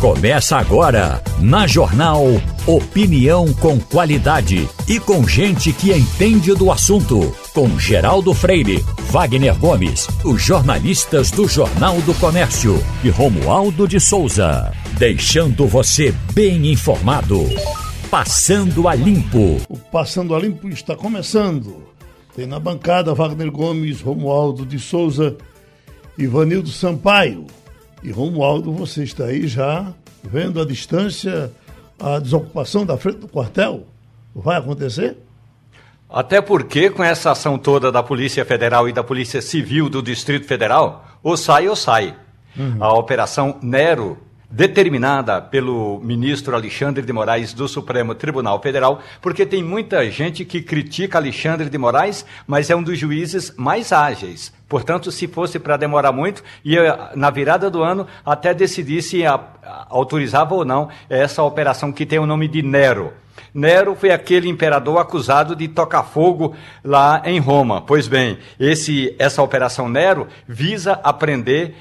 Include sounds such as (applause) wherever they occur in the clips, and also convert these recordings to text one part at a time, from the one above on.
Começa agora, na Jornal Opinião com qualidade e com gente que entende do assunto. Com Geraldo Freire, Wagner Gomes, os jornalistas do Jornal do Comércio e Romualdo de Souza. Deixando você bem informado. Passando a Limpo. O Passando a Limpo está começando. Tem na bancada Wagner Gomes, Romualdo de Souza, Ivanildo Sampaio. E Romualdo, você está aí já vendo à distância a desocupação da frente do quartel? Vai acontecer? Até porque, com essa ação toda da Polícia Federal e da Polícia Civil do Distrito Federal, ou sai ou sai. Uhum. A Operação Nero determinada pelo ministro Alexandre de Moraes do Supremo Tribunal Federal, porque tem muita gente que critica Alexandre de Moraes, mas é um dos juízes mais ágeis. Portanto, se fosse para demorar muito, ia na virada do ano até decidir se a, autorizava ou não essa operação que tem o nome de Nero. Nero foi aquele imperador acusado de tocar fogo lá em Roma. Pois bem, esse, essa operação Nero visa aprender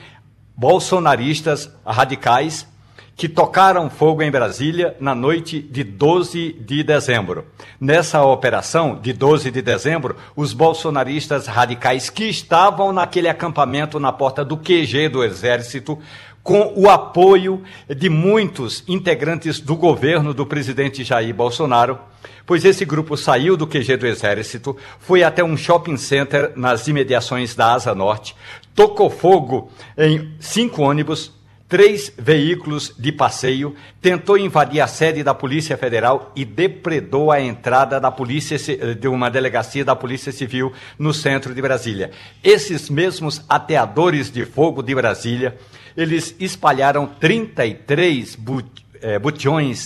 bolsonaristas radicais que tocaram fogo em Brasília na noite de 12 de dezembro. Nessa operação de 12 de dezembro, os bolsonaristas radicais que estavam naquele acampamento na porta do QG do Exército, com o apoio de muitos integrantes do governo do presidente Jair Bolsonaro, pois esse grupo saiu do QG do Exército, foi até um shopping center nas imediações da Asa Norte, tocou fogo em cinco ônibus, três veículos de passeio, tentou invadir a sede da Polícia Federal e depredou a entrada da polícia de uma delegacia da Polícia Civil no centro de Brasília. Esses mesmos ateadores de fogo de Brasília, eles espalharam 33 but é,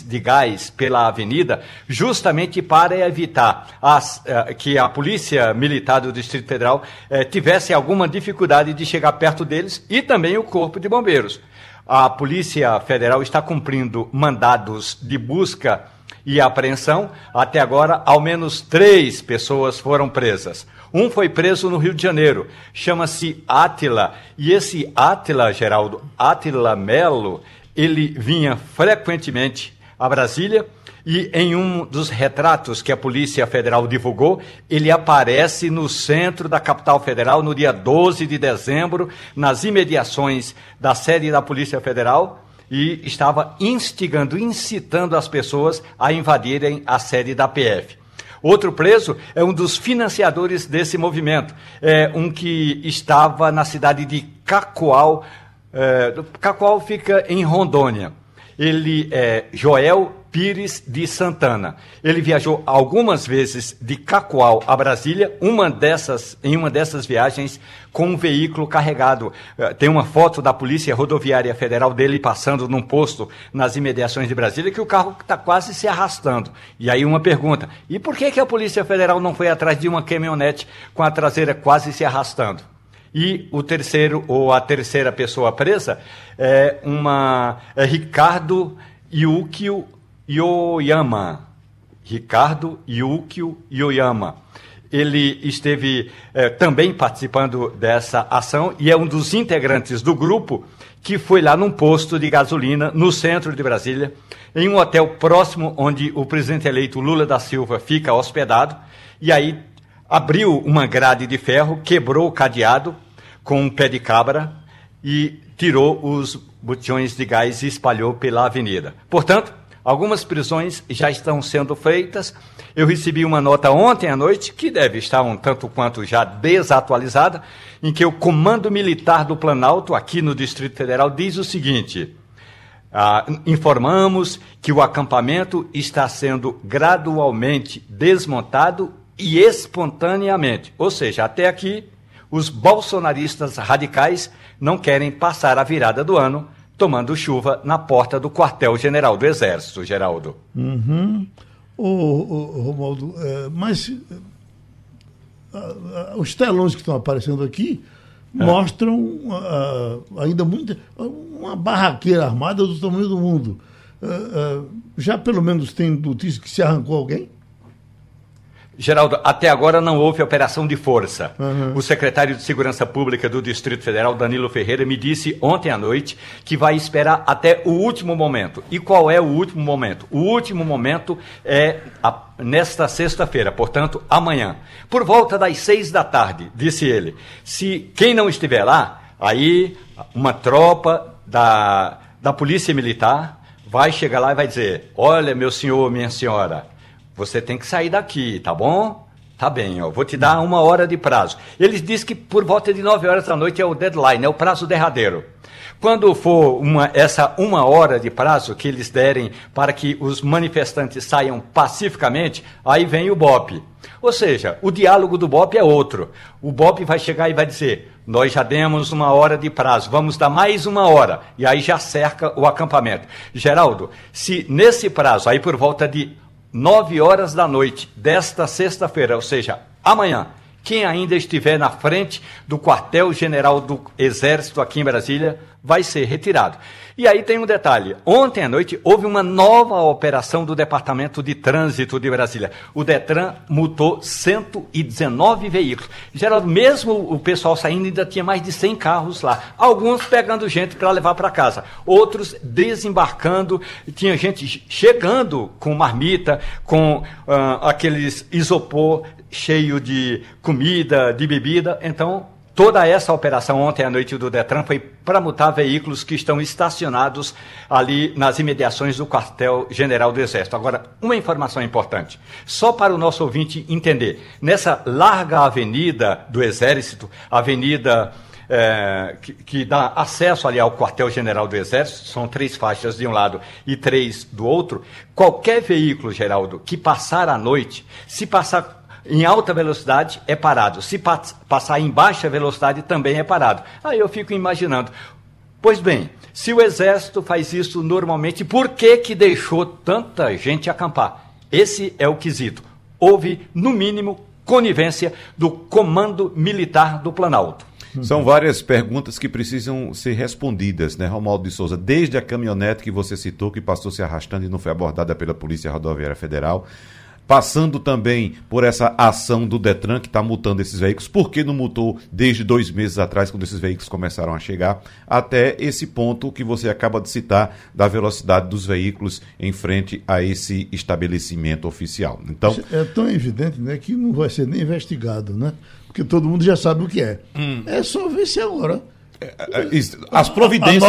de gás pela avenida, justamente para evitar as, é, que a Polícia Militar do Distrito Federal é, tivesse alguma dificuldade de chegar perto deles e também o Corpo de Bombeiros. A Polícia Federal está cumprindo mandados de busca e apreensão. Até agora, ao menos três pessoas foram presas. Um foi preso no Rio de Janeiro, chama-se Átila. E esse Átila, Geraldo, Átila Melo, ele vinha frequentemente a Brasília e em um dos retratos que a Polícia Federal divulgou, ele aparece no centro da capital federal no dia 12 de dezembro, nas imediações da sede da Polícia Federal e estava instigando, incitando as pessoas a invadirem a sede da PF. Outro preso é um dos financiadores desse movimento, é um que estava na cidade de Cacoal, é, Cacoal fica em Rondônia. Ele é Joel Pires de Santana. Ele viajou algumas vezes de Cacoal a Brasília, uma dessas, em uma dessas viagens com um veículo carregado. É, tem uma foto da Polícia Rodoviária Federal dele passando num posto nas imediações de Brasília que o carro está quase se arrastando. E aí uma pergunta: e por que, que a Polícia Federal não foi atrás de uma caminhonete com a traseira quase se arrastando? E o terceiro, ou a terceira pessoa presa, é uma é Ricardo Yukio Yoyama. Ricardo Yukio Yoyama. Ele esteve é, também participando dessa ação e é um dos integrantes do grupo que foi lá num posto de gasolina no centro de Brasília, em um hotel próximo onde o presidente eleito Lula da Silva fica hospedado, e aí abriu uma grade de ferro, quebrou o cadeado com um pé de cabra e tirou os botões de gás e espalhou pela avenida. Portanto, algumas prisões já estão sendo feitas. Eu recebi uma nota ontem à noite, que deve estar um tanto quanto já desatualizada, em que o Comando Militar do Planalto, aqui no Distrito Federal, diz o seguinte. Ah, informamos que o acampamento está sendo gradualmente desmontado e espontaneamente. Ou seja, até aqui, os bolsonaristas radicais não querem passar a virada do ano tomando chuva na porta do quartel-general do Exército, Geraldo. Uhum. Ô, ô, Romualdo, é, mas é, os telões que estão aparecendo aqui é. mostram ainda muita, uma barraqueira armada do tamanho do mundo. Uh, uh, já pelo menos tem notícia que se arrancou alguém? Geraldo, até agora não houve operação de força. Uhum. O secretário de Segurança Pública do Distrito Federal, Danilo Ferreira, me disse ontem à noite que vai esperar até o último momento. E qual é o último momento? O último momento é a, nesta sexta-feira, portanto, amanhã. Por volta das seis da tarde, disse ele. Se quem não estiver lá, aí uma tropa da, da Polícia Militar vai chegar lá e vai dizer: Olha, meu senhor, minha senhora você tem que sair daqui, tá bom? Tá bem, ó, vou te dar uma hora de prazo. Eles dizem que por volta de 9 horas da noite é o deadline, é o prazo derradeiro. Quando for uma, essa uma hora de prazo que eles derem para que os manifestantes saiam pacificamente, aí vem o BOP. Ou seja, o diálogo do BOP é outro. O BOP vai chegar e vai dizer: nós já demos uma hora de prazo, vamos dar mais uma hora. E aí já cerca o acampamento. Geraldo, se nesse prazo, aí por volta de 9 horas da noite desta sexta-feira, ou seja, amanhã, quem ainda estiver na frente do quartel-general do Exército aqui em Brasília vai ser retirado. E aí tem um detalhe: ontem à noite houve uma nova operação do Departamento de Trânsito de Brasília. O Detran multou 119 veículos. Geraldo, mesmo o pessoal saindo, ainda tinha mais de 100 carros lá. Alguns pegando gente para levar para casa, outros desembarcando. Tinha gente chegando com marmita, com uh, aqueles isopor cheio de comida, de bebida. Então, Toda essa operação ontem à noite do Detran foi para multar veículos que estão estacionados ali nas imediações do quartel-general do Exército. Agora, uma informação importante, só para o nosso ouvinte entender: nessa larga avenida do Exército, avenida é, que, que, dá acesso ali ao quartel-general do Exército, são três faixas de um lado e três do outro, qualquer veículo, Geraldo, que passar à noite, se passar em alta velocidade é parado. Se passar em baixa velocidade também é parado. Aí eu fico imaginando. Pois bem, se o exército faz isso normalmente, por que que deixou tanta gente acampar? Esse é o quesito. Houve, no mínimo, conivência do comando militar do Planalto. São várias perguntas que precisam ser respondidas, né, Romualdo de Souza? Desde a caminhonete que você citou, que passou se arrastando e não foi abordada pela Polícia Rodoviária Federal, passando também por essa ação do Detran que está multando esses veículos, porque não multou desde dois meses atrás, quando esses veículos começaram a chegar, até esse ponto que você acaba de citar da velocidade dos veículos em frente a esse estabelecimento oficial. Então é tão evidente, né, que não vai ser nem investigado, né? Porque todo mundo já sabe o que é. Hum. É só ver se agora as providências.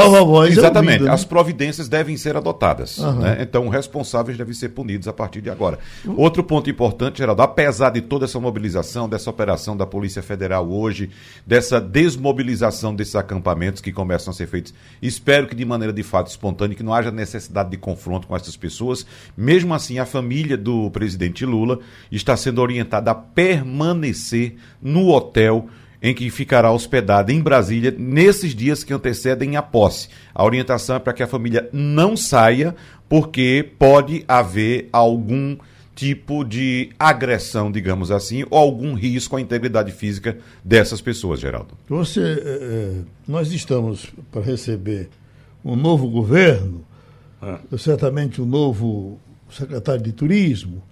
exatamente. É as providências devem ser adotadas. Uhum. Né? Então, responsáveis devem ser punidos a partir de agora. Uhum. Outro ponto importante, Geraldo, apesar de toda essa mobilização, dessa operação da Polícia Federal hoje, dessa desmobilização desses acampamentos que começam a ser feitos, espero que de maneira de fato espontânea, que não haja necessidade de confronto com essas pessoas. Mesmo assim, a família do presidente Lula está sendo orientada a permanecer no hotel em que ficará hospedada em Brasília nesses dias que antecedem a posse. A orientação é para que a família não saia, porque pode haver algum tipo de agressão, digamos assim, ou algum risco à integridade física dessas pessoas, Geraldo. Você, é, nós estamos para receber um novo governo, ah. certamente um novo secretário de turismo.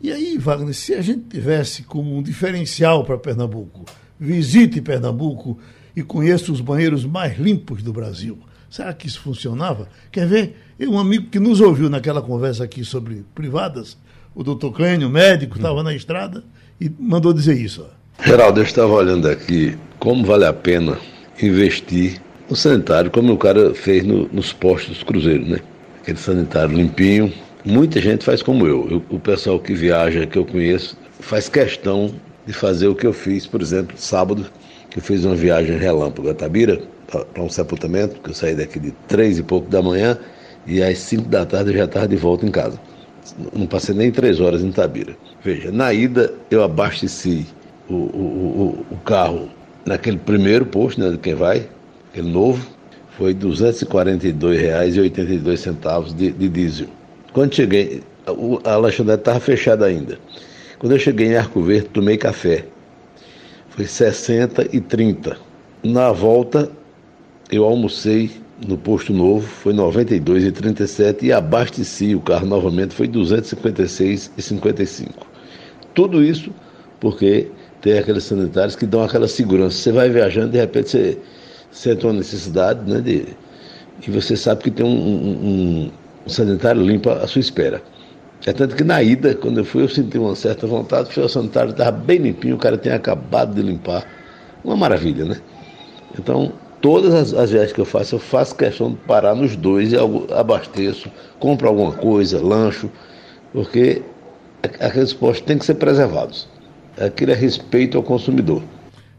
E aí, Wagner, se a gente tivesse como um diferencial para Pernambuco visite Pernambuco e conheça os banheiros mais limpos do Brasil. Será que isso funcionava? Quer ver? Um amigo que nos ouviu naquela conversa aqui sobre privadas, o doutor Clênio, médico, estava na estrada e mandou dizer isso. Geraldo, eu estava olhando aqui como vale a pena investir no sanitário, como o cara fez no, nos postos cruzeiros, né? Aquele sanitário limpinho. Muita gente faz como eu. eu. O pessoal que viaja, que eu conheço, faz questão de fazer o que eu fiz, por exemplo, sábado, que eu fiz uma viagem relâmpago a Tabira para um sepultamento, que eu saí daqui de três e pouco da manhã e às cinco da tarde eu já estava de volta em casa. Não passei nem três horas em Tabira. Veja, na ida eu abasteci o, o, o, o carro naquele primeiro posto, né, de quem vai, aquele novo, foi R$ 242,82 de, de diesel. Quando cheguei, a lanchonete estava fechada ainda. Quando eu cheguei em Arco Verde, tomei café. Foi 60 e 30. Na volta, eu almocei no posto novo, foi 92 e 37 e abasteci o carro novamente, foi 256 e 55. Tudo isso porque tem aqueles sanitários que dão aquela segurança. Você vai viajando, de repente você sente uma necessidade, né, de, e você sabe que tem um, um, um sanitário limpo à sua espera. É tanto que na ida, quando eu fui, eu senti uma certa vontade, fui ao sanitário, estava bem limpinho, o cara tinha acabado de limpar. Uma maravilha, né? Então, todas as, as viagens que eu faço, eu faço questão de parar nos dois e abasteço, compro alguma coisa, lancho, porque aqueles postos têm que ser preservados. Aquilo é respeito ao consumidor.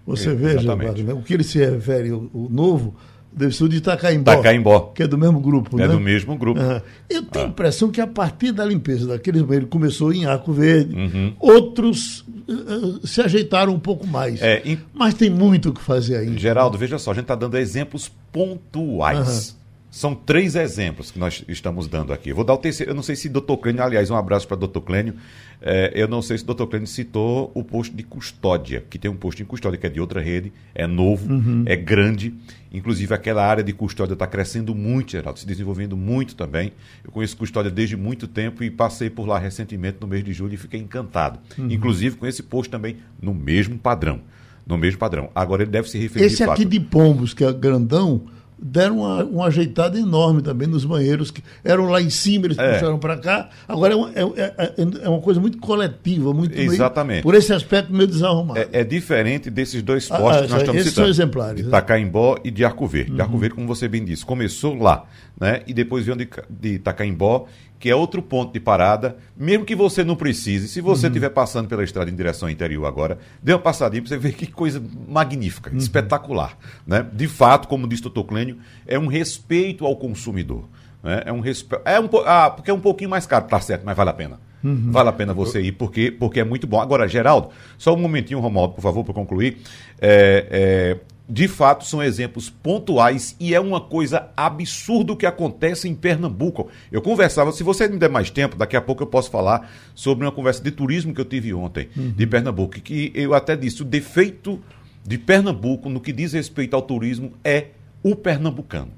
Você é, veja, Wagner, o que ele se refere, o, o novo, deve ser o de Itacaimbó. Itacaimbó. Que é do mesmo grupo, é né? do mesmo grupo. Uhum. Eu tenho a ah. impressão que a partir da limpeza daqueles banheiros começou em Arco Verde, uhum. outros uh, se ajeitaram um pouco mais. É, em... Mas tem muito o que fazer ainda. Geraldo, veja só, a gente está dando exemplos pontuais. Uhum. São três exemplos que nós estamos dando aqui. vou dar o terceiro. Eu não sei se doutor Clênio, aliás, um abraço para doutor Clênio. É, eu não sei se o doutor Clênio citou o posto de custódia, que tem um posto em custódia que é de outra rede, é novo, uhum. é grande. Inclusive, aquela área de custódia está crescendo muito, Geraldo, se desenvolvendo muito também. Eu conheço custódia desde muito tempo e passei por lá recentemente, no mês de julho, e fiquei encantado. Uhum. Inclusive com esse posto também no mesmo padrão. No mesmo padrão. Agora ele deve se referir. Esse aqui de Pombos, que é grandão deram uma, uma ajeitada enorme também nos banheiros, que eram lá em cima, eles é. puxaram para cá. Agora é, é, é, é, uma coisa muito coletiva, muito Exatamente. Meio, por esse aspecto meio desarrumado. É, é diferente desses dois postos ah, que nós estamos esses citando. Esses são exemplares. De Itacaimbó e de Arco Verde. Uhum. De Arco uhum. Verde, como você bem disse, começou lá, né? E depois veio de, de Itacaimbó que é outro ponto de parada, mesmo que você não precise, se você estiver uhum. passando pela estrada em direção ao interior agora, dê uma passadinha para você ver que coisa magnífica, uhum. espetacular. Né? De fato, como disse o doutor Clênio, é um respeito ao consumidor. Né? É um respeito. É um, ah, porque é um pouquinho mais caro, tá certo, mas vale a pena. Uhum. Vale a pena você ir, porque, porque é muito bom. Agora, Geraldo, só um momentinho, Romualdo, por favor, para concluir. É, é, de fato são exemplos pontuais e é uma coisa absurda o que acontece em Pernambuco. Eu conversava, se você me der mais tempo, daqui a pouco eu posso falar sobre uma conversa de turismo que eu tive ontem uhum. de Pernambuco, que eu até disse, o defeito de Pernambuco no que diz respeito ao turismo é o pernambucano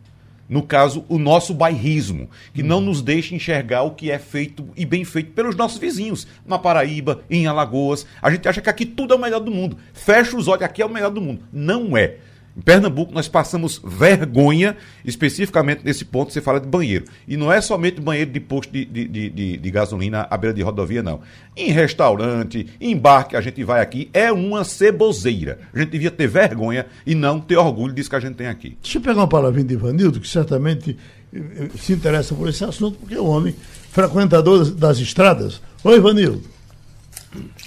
no caso, o nosso bairrismo, que não nos deixa enxergar o que é feito e bem feito pelos nossos vizinhos, na Paraíba, em Alagoas. A gente acha que aqui tudo é o melhor do mundo. Fecha os olhos, aqui é o melhor do mundo. Não é. Em Pernambuco, nós passamos vergonha, especificamente nesse ponto, você fala de banheiro. E não é somente banheiro de posto de, de, de, de gasolina à beira de rodovia, não. Em restaurante, em bar que a gente vai aqui, é uma ceboseira. A gente devia ter vergonha e não ter orgulho disso que a gente tem aqui. Deixa eu pegar uma palavrinha de Ivanildo, que certamente eh, eh, se interessa por esse assunto, porque é um homem frequentador das estradas. Oi, Ivanildo.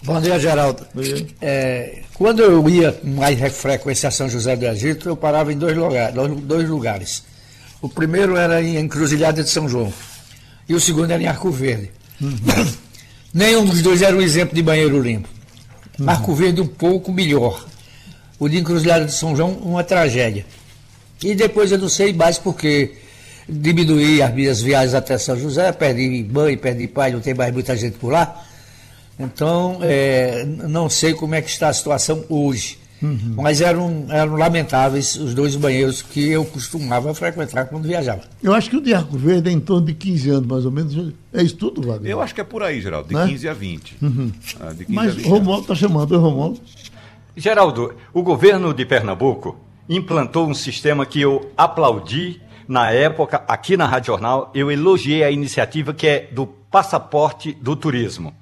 Bom dia, Geraldo. Bom dia. É, quando eu ia mais frequência a São José do Egito, eu parava em dois, lugar, dois, dois lugares. O primeiro era em Encruzilhada de São João e o segundo era em Arco Verde. Uhum. Nenhum dos dois era um exemplo de banheiro limpo. Uhum. Arco Verde um pouco melhor. O de Encruzilhada de São João, uma tragédia. E depois eu não sei mais porque diminuí as minhas viagens até São José, perdi mãe, perdi pai, não tem mais muita gente por lá. Então, é, não sei como é que está a situação hoje. Uhum. Mas eram, eram lamentáveis os dois banheiros que eu costumava frequentar quando viajava. Eu acho que o de Arco Verde é em torno de 15 anos, mais ou menos. É isso tudo, Wagner? Eu acho que é por aí, Geraldo, de né? 15 a 20. Uhum. Ah, 15 Mas o Romualdo está chamando, oi, Romualdo. Geraldo, o governo de Pernambuco implantou um sistema que eu aplaudi na época, aqui na Rádio Jornal, eu elogiei a iniciativa que é do passaporte do turismo.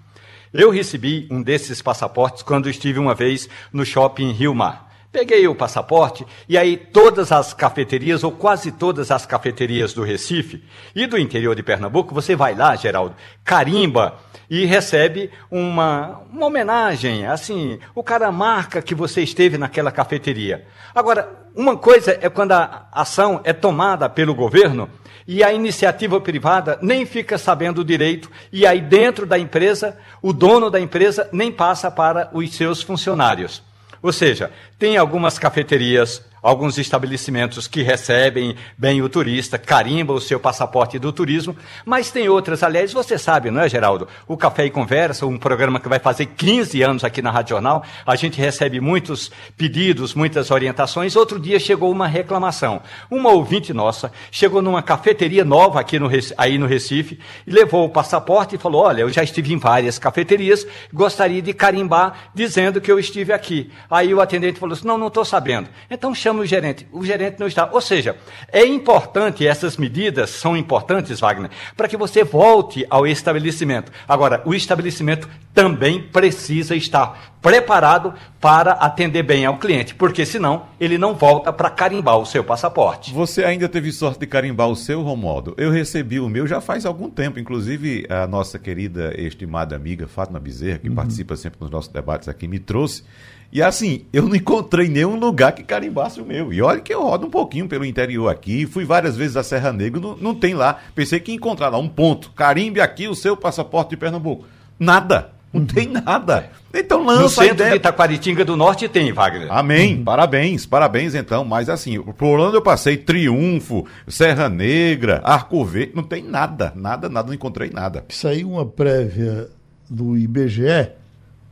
Eu recebi um desses passaportes quando estive uma vez no shopping Rio Mar. Peguei o passaporte e aí todas as cafeterias, ou quase todas as cafeterias do Recife e do interior de Pernambuco, você vai lá, Geraldo, carimba e recebe uma, uma homenagem. Assim, o cara marca que você esteve naquela cafeteria. Agora, uma coisa é quando a ação é tomada pelo governo e a iniciativa privada nem fica sabendo direito, e aí dentro da empresa, o dono da empresa nem passa para os seus funcionários. Ou seja, tem algumas cafeterias alguns estabelecimentos que recebem bem o turista, carimba o seu passaporte do turismo, mas tem outras, aliás, você sabe, não é, Geraldo? O Café e Conversa, um programa que vai fazer 15 anos aqui na Rádio Jornal, a gente recebe muitos pedidos, muitas orientações. Outro dia chegou uma reclamação. Uma ouvinte nossa chegou numa cafeteria nova aqui no, aí no Recife levou o passaporte e falou: Olha, eu já estive em várias cafeterias, gostaria de carimbar dizendo que eu estive aqui. Aí o atendente falou assim: Não, não estou sabendo. Então chama o gerente. O gerente não está. Ou seja, é importante, essas medidas são importantes, Wagner, para que você volte ao estabelecimento. Agora, o estabelecimento também precisa estar preparado para atender bem ao cliente, porque senão ele não volta para carimbar o seu passaporte. Você ainda teve sorte de carimbar o seu, Romualdo? Eu recebi o meu já faz algum tempo, inclusive a nossa querida estimada amiga Fátima Bezerra, que uhum. participa sempre nos nossos debates aqui, me trouxe. E assim, eu não encontrei nenhum lugar que carimbasse o meu. E olha que eu rodo um pouquinho pelo interior aqui, fui várias vezes a Serra Negra, não, não tem lá. Pensei que ia encontrar lá um ponto. Carimbe aqui o seu passaporte de Pernambuco. Nada. Não tem nada. Então lança no centro ideia. de Itaquaritinga do Norte tem, Wagner. Amém. Uhum. Parabéns, parabéns então. Mas assim, por onde eu passei, Triunfo, Serra Negra, Arco Verde, não tem nada, nada, nada, não encontrei nada. Saiu uma prévia do IBGE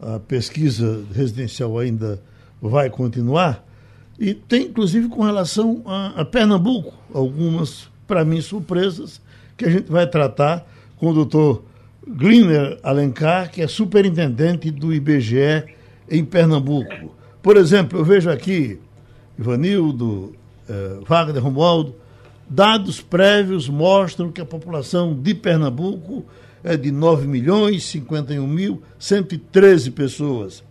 a pesquisa residencial ainda vai continuar. E tem, inclusive, com relação a, a Pernambuco, algumas, para mim, surpresas, que a gente vai tratar com o doutor Gliner Alencar, que é superintendente do IBGE em Pernambuco. Por exemplo, eu vejo aqui, Ivanildo, eh, Wagner Romualdo, dados prévios mostram que a população de Pernambuco é de 9 milhões 51 mil 113 pessoas.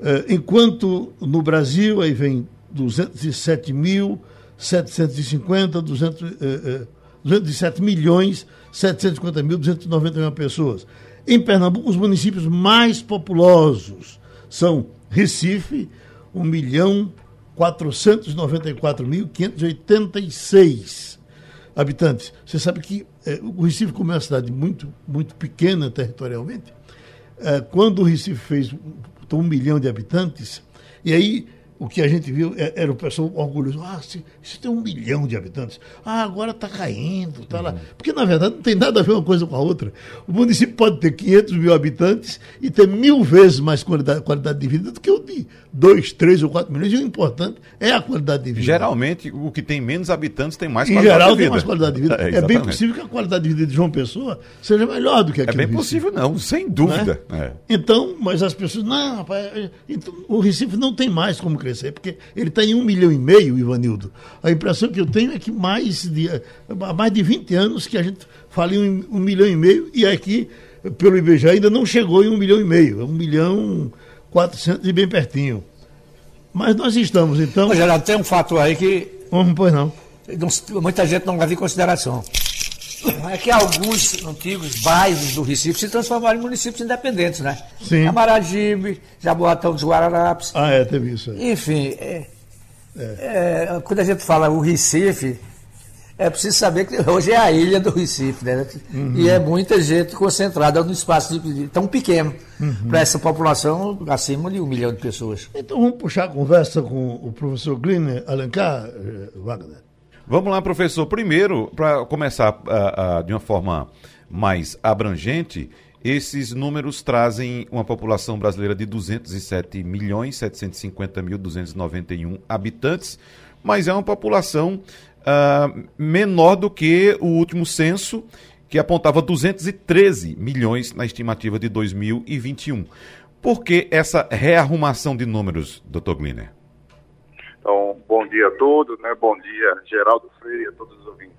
É, enquanto no Brasil aí vem 207 mil 750, 200, é, 207 milhões 750 mil 291 pessoas. Em Pernambuco, os municípios mais populosos são Recife, 1 milhão 494 mil 586 habitantes. Você sabe que é, o Recife, como é uma cidade muito, muito pequena territorialmente, é, quando o Recife fez um milhão de habitantes, e aí o que a gente viu é, era o pessoal orgulhoso. Ah, se, se tem um milhão de habitantes. Ah, agora está caindo, está uhum. lá. Porque, na verdade, não tem nada a ver uma coisa com a outra. O município pode ter 500 mil habitantes e ter mil vezes mais qualidade, qualidade de vida do que o de 2, 3 ou 4 milhões. E o importante é a qualidade de vida. Geralmente, o que tem menos habitantes tem mais em qualidade geral, de vida. tem mais qualidade de vida. (laughs) É, é, bem possível que a qualidade de vida de João Pessoa seja melhor do que aqui É bem possível, não, sem dúvida. Né? É? Então, mas as pessoas, não, rapaz, então, o Recife não tem mais como crescer, porque ele está em um milhão e meio, Ivanildo. A impressão que eu tenho é que mais de, há mais de 20 anos que a gente fala em um, milhão e meio e aqui, pelo IBGE, ainda não chegou em um milhão e meio. É um milhão 400 e bem pertinho. Mas nós estamos, então. Mas, Geraldo, tem um fato aí que. Hum, pois não. Muita gente não leva em consideração. É que alguns antigos bairros do Recife se transformaram em municípios independentes, né? Sim. Camaragibe, Jaboatão dos Guararapes. Ah, é, teve isso aí. Enfim, é, é. É, quando a gente fala o Recife, é preciso saber que hoje é a ilha do Recife, né? Uhum. E é muita gente concentrada no espaço tão pequeno uhum. para essa população acima de um milhão de pessoas. Então vamos puxar a conversa com o professor Gliner Alencar, eh, Wagner. Vamos lá, professor. Primeiro, para começar uh, uh, de uma forma mais abrangente, esses números trazem uma população brasileira de 207 milhões 750 mil 291 habitantes, mas é uma população uh, menor do que o último censo, que apontava 213 milhões na estimativa de 2021. Por que essa rearrumação de números, doutor Gliner? Então, bom dia a todos, né? Bom dia, Geraldo Freire, a todos os ouvintes.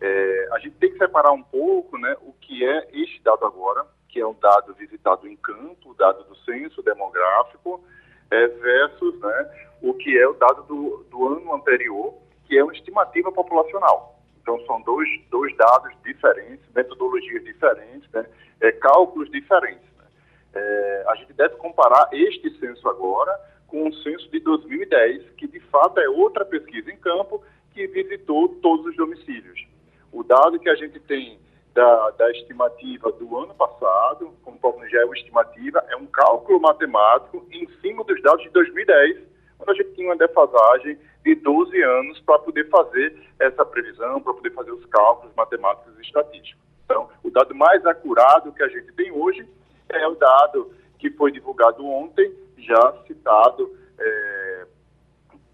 É, a gente tem que separar um pouco, né, o que é este dado agora, que é um dado visitado em campo, o dado do censo demográfico, é, versus, né, o que é o dado do, do ano anterior, que é uma estimativa populacional. Então, são dois, dois dados diferentes, metodologias diferentes, né, é, cálculos diferentes. Né. É, a gente deve comparar este censo agora com o censo de 2010, que de fato é outra pesquisa em campo que visitou todos os domicílios. O dado que a gente tem da, da estimativa do ano passado, como já é uma estimativa, é um cálculo matemático em cima dos dados de 2010, quando a gente tinha uma defasagem de 12 anos para poder fazer essa previsão, para poder fazer os cálculos matemáticos e estatísticos. Então, o dado mais acurado que a gente tem hoje é o dado que foi divulgado ontem, já citado é,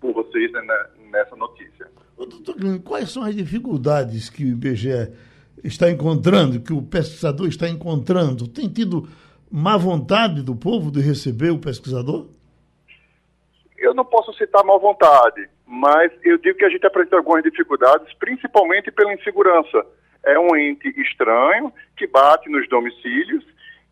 por vocês né, nessa notícia. Doutor, quais são as dificuldades que o IBGE está encontrando, que o pesquisador está encontrando? Tem tido má vontade do povo de receber o pesquisador? Eu não posso citar má vontade, mas eu digo que a gente apresenta algumas dificuldades, principalmente pela insegurança. É um ente estranho que bate nos domicílios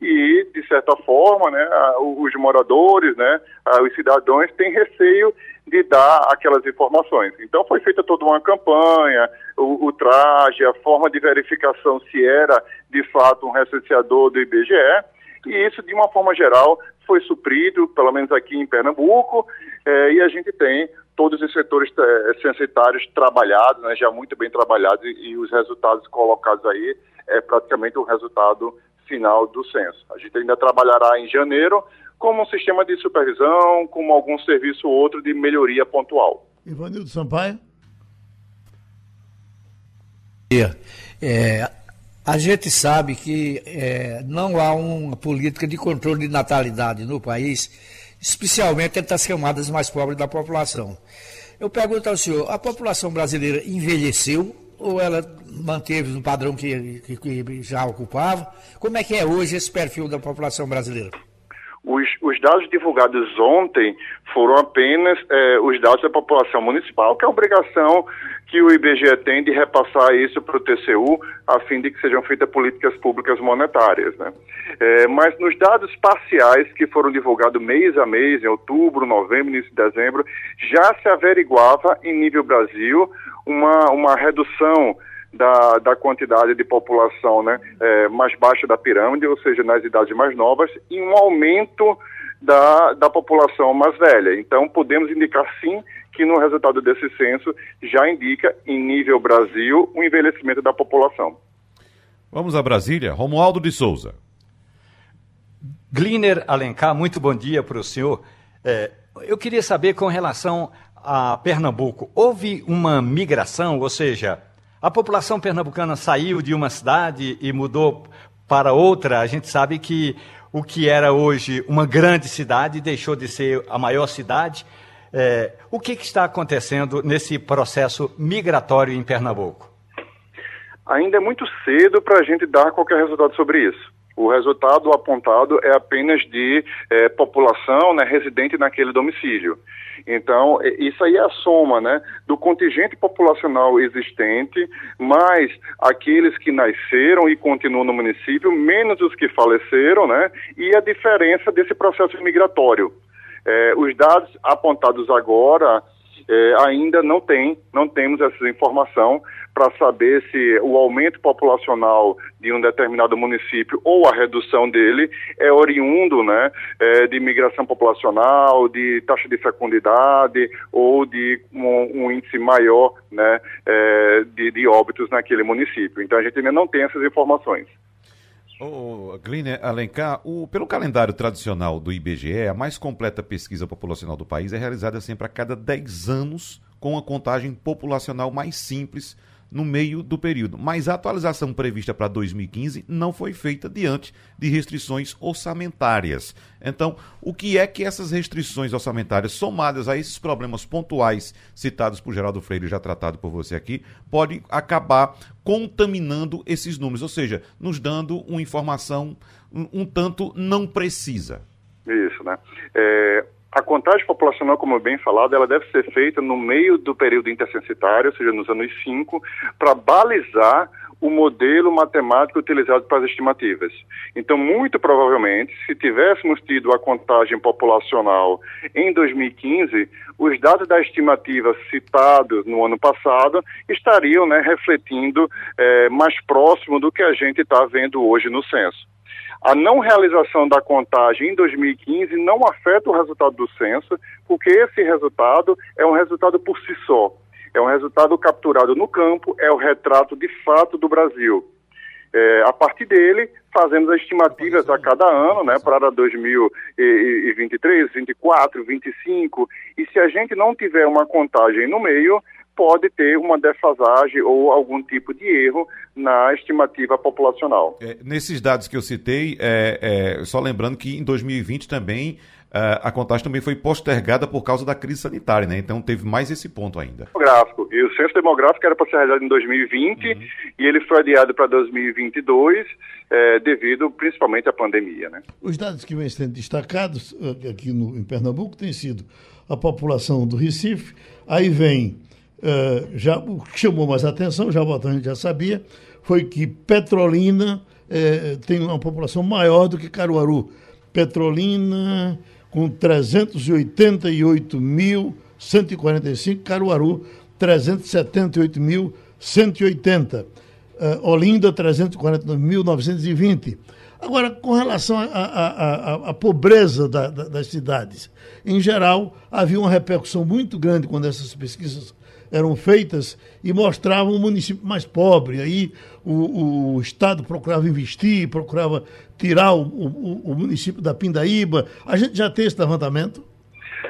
e, de certa forma, né, os moradores, né, os cidadãos têm receio de dar aquelas informações. Então foi feita toda uma campanha, o, o, traje, a forma de verificação se era de fato um recenseador do IBGE, e isso de uma forma geral foi suprido, pelo menos aqui em Pernambuco, eh, e a gente tem todos os setores eh, censitários trabalhados, né, já muito bem trabalhados, e, e os resultados colocados aí é praticamente o resultado final do censo. A gente ainda trabalhará em janeiro como um sistema de supervisão, como algum serviço ou outro de melhoria pontual. Ivanildo Sampaio? É, a gente sabe que é, não há uma política de controle de natalidade no país, especialmente entre as camadas mais pobres da população. Eu pergunto ao senhor, a população brasileira envelheceu ou ela manteve no padrão que, que, que já ocupava? Como é que é hoje esse perfil da população brasileira? Os, os, dados divulgados ontem foram apenas é, os dados da população municipal, que é a obrigação que o IBGE tem de repassar isso para o TCU, a fim de que sejam feitas políticas públicas monetárias. Né? É, mas nos dados parciais que foram divulgados mês a mês, em outubro, novembro, início de dezembro, já se averiguava em nível Brasil uma, uma redução da, da quantidade de população né, é, mais baixa da pirâmide, ou seja, nas idades mais novas, e um aumento da, da população mais velha. Então, podemos indicar sim que no resultado desse censo já indica, em nível Brasil, o um envelhecimento da população. Vamos a Brasília. Romualdo de Souza. Gliner Alencar, muito bom dia para o senhor. É, eu queria saber com relação a Pernambuco, houve uma migração, ou seja, a população pernambucana saiu de uma cidade e mudou para outra. A gente sabe que o que era hoje uma grande cidade deixou de ser a maior cidade. É, o que, que está acontecendo nesse processo migratório em Pernambuco? Ainda é muito cedo para a gente dar qualquer resultado sobre isso. O resultado apontado é apenas de é, população né, residente naquele domicílio. Então, isso aí é a soma né, do contingente populacional existente, mais aqueles que nasceram e continuam no município, menos os que faleceram, né, e a diferença desse processo migratório. É, os dados apontados agora é, ainda não tem, não temos essa informação para saber se o aumento populacional de um determinado município ou a redução dele é oriundo né, é, de migração populacional, de taxa de fecundidade ou de um, um índice maior né, é, de, de óbitos naquele município. Então a gente ainda não tem essas informações. Oh, Gliner Alencar, o, pelo calendário tradicional do IBGE, a mais completa pesquisa populacional do país é realizada sempre a cada 10 anos, com uma contagem populacional mais simples no meio do período. Mas a atualização prevista para 2015 não foi feita diante de restrições orçamentárias. Então, o que é que essas restrições orçamentárias, somadas a esses problemas pontuais citados por Geraldo Freire, já tratado por você aqui, pode acabar contaminando esses números, ou seja, nos dando uma informação um, um tanto não precisa. Isso, né? É, a contagem populacional, como bem falado, ela deve ser feita no meio do período intercensitário, ou seja, nos anos 5, para balizar o modelo matemático utilizado para as estimativas. Então, muito provavelmente, se tivéssemos tido a contagem populacional em 2015, os dados da estimativa citados no ano passado estariam né, refletindo é, mais próximo do que a gente está vendo hoje no censo. A não realização da contagem em 2015 não afeta o resultado do censo, porque esse resultado é um resultado por si só. É um resultado capturado no campo, é o retrato de fato do Brasil. É, a partir dele, fazemos as estimativas a cada ano, né, para 2023, 24, 25, e se a gente não tiver uma contagem no meio, pode ter uma defasagem ou algum tipo de erro na estimativa populacional. É, nesses dados que eu citei, é, é, só lembrando que em 2020 também Uh, a contagem também foi postergada por causa da crise sanitária, né? Então teve mais esse ponto ainda. Demográfico. E o censo demográfico era para ser realizado em 2020 uhum. e ele foi adiado para 2022 é, devido principalmente à pandemia, né? Os dados que vêm sendo destacados eh, aqui no, em Pernambuco têm sido a população do Recife, aí vem uh, já o que chamou mais atenção, já o gente já sabia, foi que Petrolina uh, tem uma população maior do que Caruaru. Petrolina com 388.145, Caruaru 378.180, uh, eh, Olinda 349.920. Agora, com relação à pobreza da, da, das cidades, em geral, havia uma repercussão muito grande quando essas pesquisas eram feitas e mostravam um município mais pobre. Aí o, o Estado procurava investir, procurava tirar o, o, o município da Pindaíba. A gente já tem esse levantamento?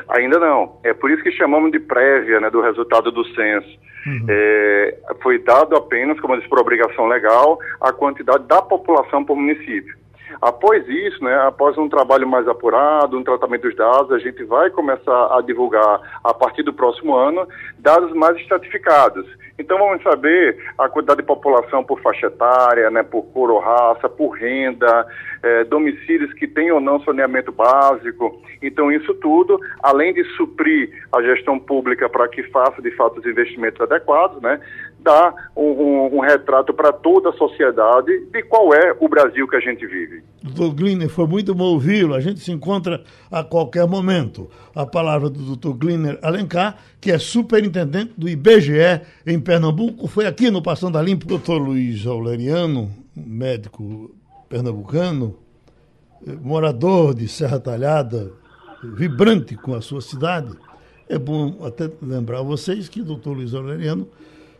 Ainda não. É por isso que chamamos de prévia né, do resultado do censo. Uhum. É, foi dado apenas, como eu disse, por obrigação legal, a quantidade da população por município. Após isso, né, após um trabalho mais apurado, um tratamento dos dados, a gente vai começar a divulgar, a partir do próximo ano, dados mais estratificados. Então vamos saber a quantidade de população por faixa etária, né, por cor ou raça, por renda, eh, domicílios que têm ou não saneamento básico. Então isso tudo, além de suprir a gestão pública para que faça de fato os investimentos adequados, né, dá um, um, um retrato para toda a sociedade de qual é o Brasil que a gente vive. Doutor Gliner, foi muito bom ouvi-lo. A gente se encontra a qualquer momento. A palavra do doutor Gliner Alencar, que é superintendente do IBGE em Pernambuco, foi aqui no Passando a Limpo. Doutor Luiz Auleriano, médico pernambucano, morador de Serra Talhada, vibrante com a sua cidade. É bom até lembrar a vocês que o doutor Luiz Aureliano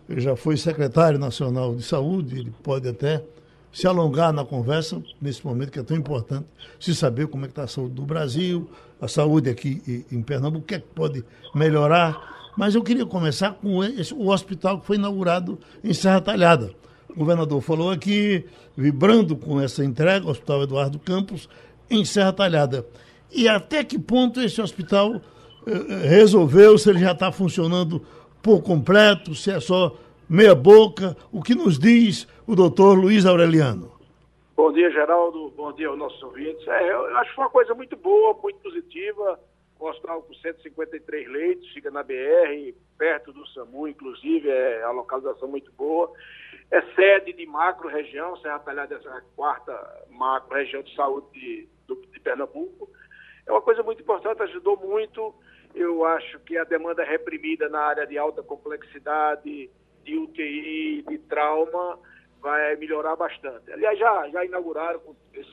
já foi secretário nacional de saúde, ele pode até se alongar na conversa nesse momento que é tão importante, se saber como é que está a saúde do Brasil, a saúde aqui em Pernambuco, o que é que pode melhorar. Mas eu queria começar com esse, o hospital que foi inaugurado em Serra Talhada. O governador falou aqui, vibrando com essa entrega, o Hospital Eduardo Campos, em Serra Talhada. E até que ponto esse hospital eh, eh resolveu, se ele já está funcionando por completo, se é só meia boca. O que nos diz o doutor Luiz Aureliano? Bom dia, Geraldo. Bom dia aos nossos ouvintes. É, eu acho que foi uma coisa muito boa, muito positiva. O hospital com 153 leitos, fica na BR, perto do SAMU, inclusive, é a localização muito boa. É sede de macro-região, Serra Talhada é a quarta macro-região de saúde de, de Pernambuco. É uma coisa muito importante, ajudou muito eu acho que a demanda reprimida na área de alta complexidade, de UTI, de trauma, vai melhorar bastante. Aliás, já, já inauguraram,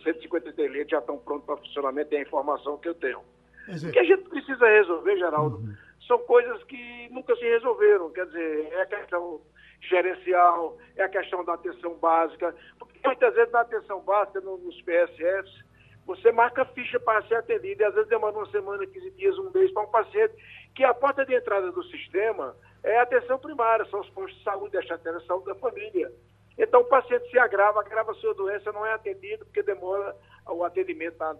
153 leitos já estão prontos para funcionamento, é a informação que eu tenho. O que a gente precisa resolver, Geraldo, uhum. são coisas que nunca se resolveram. Quer dizer, é a questão gerencial, é a questão da atenção básica. Porque muitas vezes na atenção básica, nos PSS, você marca ficha para ser atendido e às vezes demora uma semana, 15 dias, um mês para um paciente que a porta de entrada do sistema é a atenção primária, são os postos de saúde, a chateira de saúde da família. Então o paciente se agrava, agrava a sua doença, não é atendido porque demora o atendimento na,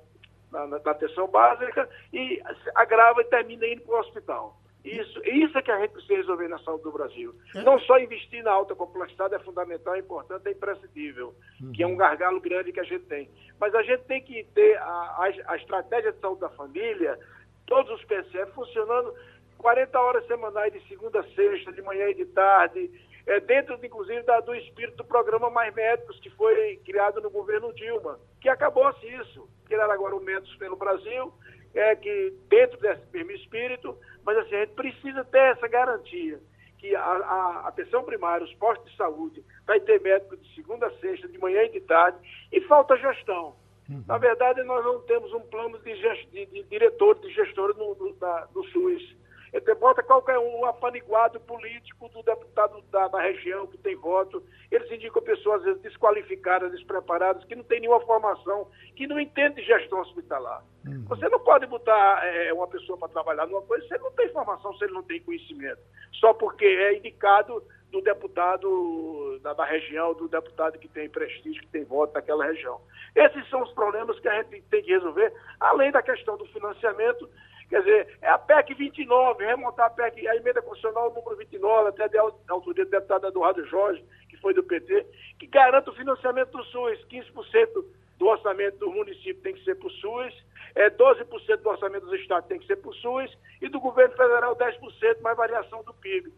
na, na atenção básica e agrava e termina indo para o hospital. Isso, isso é que a gente precisa resolver na saúde do Brasil. É. Não só investir na alta complexidade é fundamental, é importante, é imprescindível, uhum. que é um gargalo grande que a gente tem. Mas a gente tem que ter a, a, a estratégia de saúde da família, todos os PCF funcionando 40 horas semanais de segunda a sexta, de manhã e de tarde, é, dentro, inclusive, da, do espírito do programa Mais Médicos, que foi criado no governo Dilma, que acabou-se isso, criar agora o Médicos pelo Brasil, é que dentro desse mesmo espírito, mas assim, a gente precisa ter essa garantia que a, a atenção primária, os postos de saúde, vai ter médico de segunda a sexta, de manhã e de tarde, e falta gestão. Uhum. Na verdade, nós não temos um plano de, gest, de, de diretor, de gestor no, no, na, no SUS. Ele bota qualquer um apaniguado político do deputado da, da, região que tem voto. Eles indicam pessoas, às vezes, desqualificadas, despreparadas, que não têm nenhuma formação, que não entendem gestão hospitalar. Uhum. Você não pode botar é, uma pessoa para trabalhar numa coisa se ele não tem formação, se ele não tem conhecimento. Só porque é indicado do deputado da, da, região, do deputado que tem prestígio, que tem voto naquela região. Esses são os problemas que a gente tem que resolver, além da questão do financiamento. Quer dizer, é a PEC 29, remontar a PEC, a emenda constitucional número 29, até da autoria do deputado Eduardo Jorge, que foi do PT, que garante o financiamento do SUS, 15% do orçamento do município tem que ser para o SUS, é, 12% do orçamento do Estado tem que ser para o SUS, e do governo federal 10% mais variação do PIB.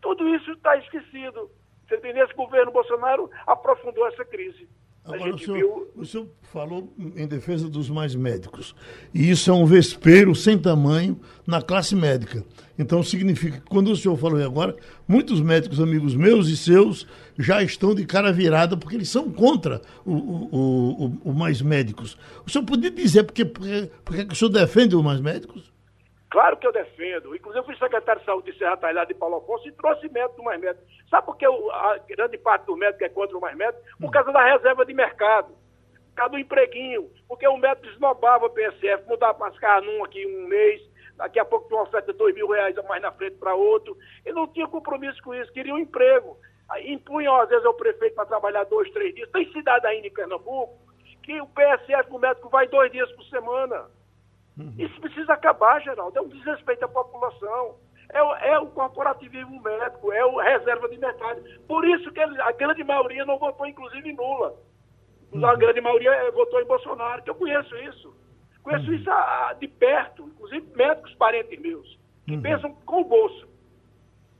Tudo isso está esquecido. Você entendeu? Esse governo Bolsonaro aprofundou essa crise. Agora, o senhor, viu... o senhor falou em defesa dos mais médicos. E isso é um vespeiro sem tamanho na classe médica. Então, significa que, quando o senhor falou agora, muitos médicos, amigos meus e seus, já estão de cara virada porque eles são contra o, o, o, o mais médicos. O senhor podia dizer porque, porque o senhor defende os mais médicos? Claro que eu defendo. Inclusive, eu fui secretário de saúde de Serra Talhada de Paulo Afonso e trouxe médico do mais médico. Sabe por que a grande parte do médico é contra o mais médico? Por causa da reserva de mercado. Por causa do empreguinho. Porque o médico desnobava o PSF, mudava para as num aqui um mês, daqui a pouco tinha uma oferta de dois mil reais a mais na frente para outro. E não tinha compromisso com isso, queria um emprego. Aí impunham, às vezes, o prefeito para trabalhar dois, três dias. Tem cidade ainda em Pernambuco que o PSF, o médico, vai dois dias por semana. Uhum. Isso precisa acabar, Geraldo. É um desrespeito à população. É o, é o corporativismo médico, é o reserva de mercado. Por isso que ele, a grande maioria não votou, inclusive, em Lula. Uhum. A grande maioria eh, votou em Bolsonaro, que eu conheço isso. Conheço uhum. isso a, a, de perto, inclusive médicos parentes meus, que uhum. pensam com o bolso.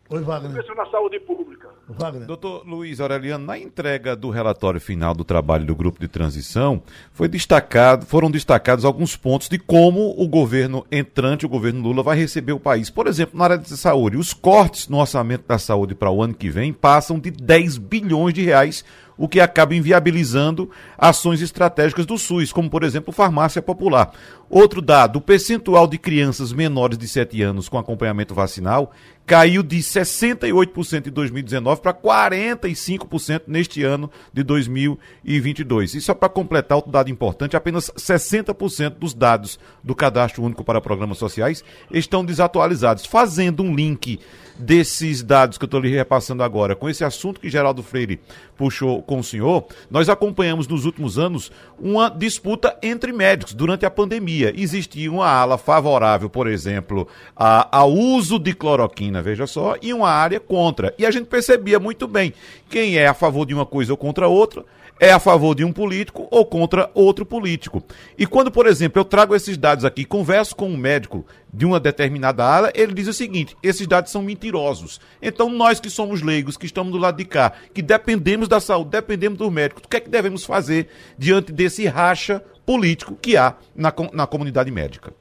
Oi, Wagner. Isso na saúde pública. Wagner. Doutor Luiz Aureliano, na entrega do relatório final do trabalho do grupo de transição, foi destacado, foram destacados alguns pontos de como o governo entrante, o governo Lula, vai receber o país. Por exemplo, na área de saúde, os cortes no orçamento da saúde para o ano que vem passam de 10 bilhões de reais o que acaba inviabilizando ações estratégicas do SUS, como por exemplo farmácia popular. Outro dado, o percentual de crianças menores de 7 anos com acompanhamento vacinal caiu de 68% em 2019 para 45% neste ano de 2022. E só para completar outro dado importante, apenas 60% dos dados do Cadastro Único para Programas Sociais estão desatualizados, fazendo um link desses dados que eu estou lhe repassando agora, com esse assunto que Geraldo Freire puxou com o senhor, nós acompanhamos nos últimos anos uma disputa entre médicos durante a pandemia. Existia uma ala favorável, por exemplo, a, ao uso de cloroquina, veja só, e uma área contra. E a gente percebia muito bem quem é a favor de uma coisa ou contra outra é a favor de um político ou contra outro político. E quando, por exemplo, eu trago esses dados aqui, converso com um médico de uma determinada área, ele diz o seguinte: esses dados são mentirosos. Então, nós que somos leigos, que estamos do lado de cá, que dependemos da saúde, dependemos do médico, o que é que devemos fazer diante desse racha político que há na, na comunidade médica?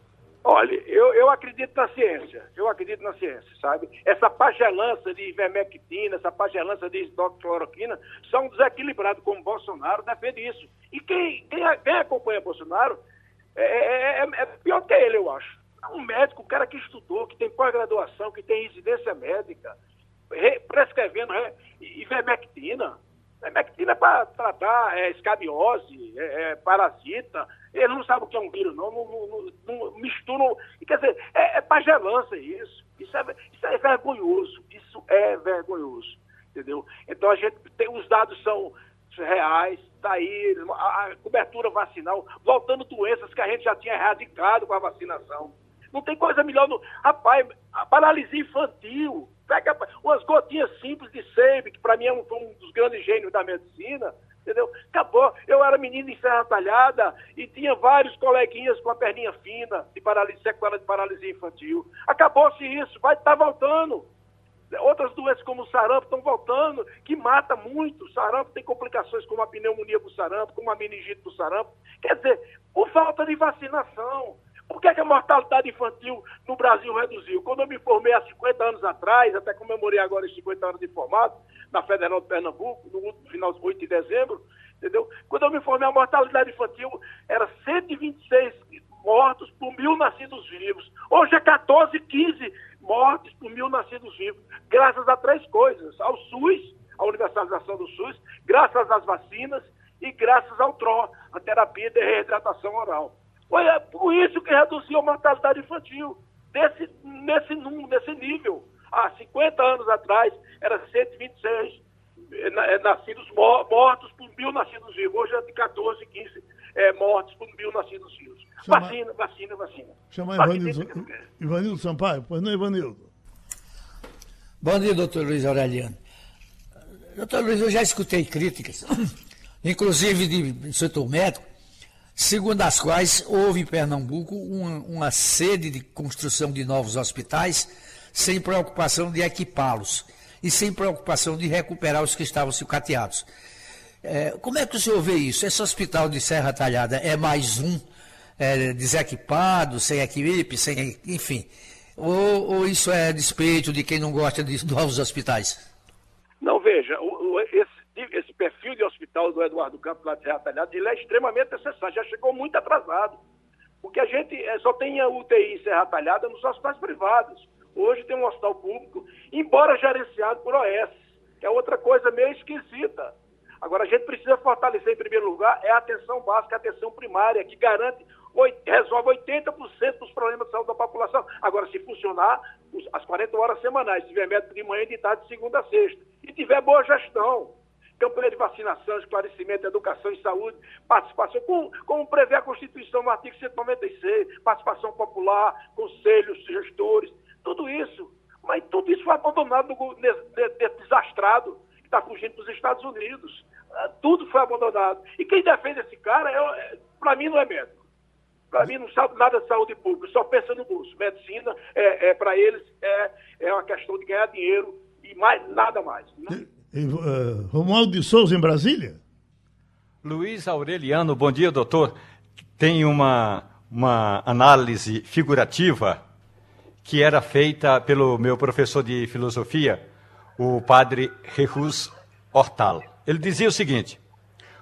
Olha, eu, eu acredito na ciência, eu acredito na ciência, sabe? Essa pagelança de ivermectina, essa pagelança de hidroxicloroquina são desequilibrados, como Bolsonaro defende isso. E quem, quem, quem acompanha Bolsonaro é, é, é, é, pior que ele, eu acho. É um médico, um cara que estudou, que tem pós-graduação, que tem residência médica, re, prescrevendo re, ivermectina. Ivermectina é para tratar é, escabiose, é, é, parasita, eles não sabem o que é um vírus, não, não, não, não misturam. Quer dizer, é, é pagelança isso. Isso é, isso é vergonhoso. Isso é vergonhoso. Entendeu? Então a gente tem, os dados são reais, está aí, a, a cobertura vacinal, voltando doenças que a gente já tinha erradicado com a vacinação. Não tem coisa melhor. No... Rapaz, a paralisia infantil. Pega umas gotinhas simples de SEIB, que para mim é um, um dos grandes gênios da medicina entendeu? Acabou. Eu era menino em Serra Talhada e tinha vários coleguinhas com a perninha fina de paralisia, sequela de paralisia infantil. Acabou-se isso, vai estar tá voltando. Outras doenças como o sarampo estão voltando, que mata muito. O sarampo tem complicações como a pneumonia do sarampo, como a meningite do sarampo. Quer dizer, por falta de vacinação. Por que, é que, a mortalidade infantil no Brasil reduziu? Quando eu me formei há 50 anos atrás, até comemorei agora os 50 anos de formado, na Federal de Pernambuco, no final de 8 de dezembro, entendeu? Quando eu me formei, a mortalidade infantil era 126 mortos por mil nascidos vivos. Hoje é 14, 15 mortes por mil nascidos vivos, graças a três coisas: ao SUS, a universalização do SUS, graças às vacinas e graças ao TRO, a terapia de reidratação oral. Foi por isso que reduziu a mortalidade infantil, desse, nesse, nesse nível. Há 50 anos atrás, era 126 eh, eh, nascidos mortos por mil nascidos vivos. Hoje é de 14, 15 é, mortes por mil nascidos vivos. Chama... Vacina, vacina, vacina. Chama Ivanildo, Ivanildo Sampaio. Pois não, Ivanildo. Bom dia, doutor Luiz Aureliano. Doutor Luiz, eu já escutei críticas, (coughs) inclusive de, setor médico, segundo as quais houve em Pernambuco uma, uma sede de construção de novos hospitais sem preocupação de equipá-los e sem preocupação de recuperar os que estavam sucateados. É, como é que o senhor vê isso? Esse hospital de Serra Talhada é mais um é, desequipado, sem equipe, sem, enfim? Ou, ou, isso é despeito de quem não gosta de novos hospitais? Não, veja, o, o, esse, perfil de hospital do Eduardo Campos lá de Serra Talhada, ele é extremamente necessário, já chegou muito atrasado. Porque a gente é, só tem a UTI em Serra Talhada nos hospitais privados. Hoje tem um hospital público, embora gerenciado por OS, que é outra coisa meio esquisita. Agora, a gente precisa fortalecer, em primeiro lugar, é a atenção básica, a atenção primária, que garante, resolve 80% dos problemas de saúde da população. Agora, se funcionar as 40 horas semanais, se tiver médico de manhã, de tarde, de segunda a sexta, e tiver boa gestão, campanha de vacinação, esclarecimento, educação e saúde, participação, como, como prevê a Constituição no artigo 196, participação popular, conselhos, gestores, tudo isso. Mas tudo isso foi abandonado no, desastrado que está fugindo para os Estados Unidos. Ah, tudo foi abandonado. E quem defende esse cara, é, para mim, não é médico. Para mim, não sabe nada de saúde pública, só pensa no bolso. Medicina, é, é para eles, é, é uma questão de ganhar dinheiro e mais nada mais. Né? Uh, Romualdo de Souza, em Brasília? Luiz Aureliano, bom dia, doutor. Tem uma, uma análise figurativa que era feita pelo meu professor de filosofia, o padre Jesus Hortal. Ele dizia o seguinte: